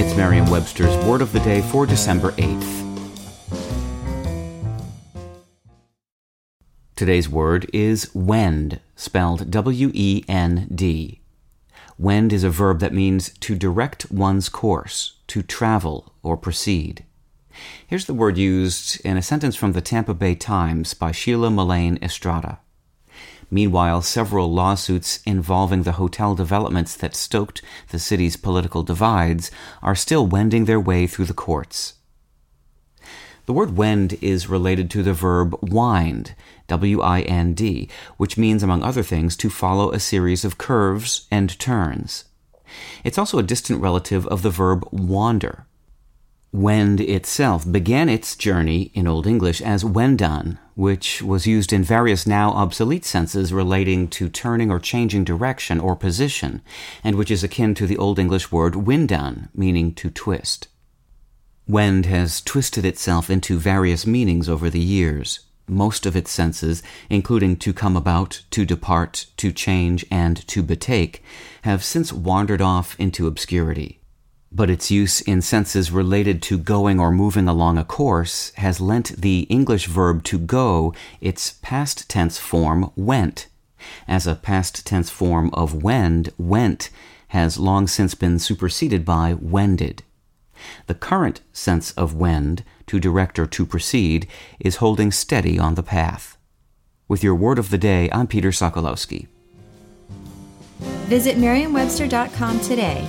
It's Merriam Webster's Word of the Day for December 8th. Today's word is wend, spelled W E N D. Wend is a verb that means to direct one's course, to travel or proceed. Here's the word used in a sentence from the Tampa Bay Times by Sheila Mullane Estrada. Meanwhile, several lawsuits involving the hotel developments that stoked the city's political divides are still wending their way through the courts. The word wend is related to the verb wind, W I N D, which means, among other things, to follow a series of curves and turns. It's also a distant relative of the verb wander. Wend itself began its journey in Old English as wendan, which was used in various now obsolete senses relating to turning or changing direction or position, and which is akin to the Old English word windan, meaning to twist. Wend has twisted itself into various meanings over the years. Most of its senses, including to come about, to depart, to change, and to betake, have since wandered off into obscurity but its use in senses related to going or moving along a course has lent the English verb to go its past tense form went. As a past tense form of wend, went has long since been superseded by wended. The current sense of wend, to direct or to proceed, is holding steady on the path. With your word of the day, I'm Peter Sokolowski. Visit Merriam-Webster.com today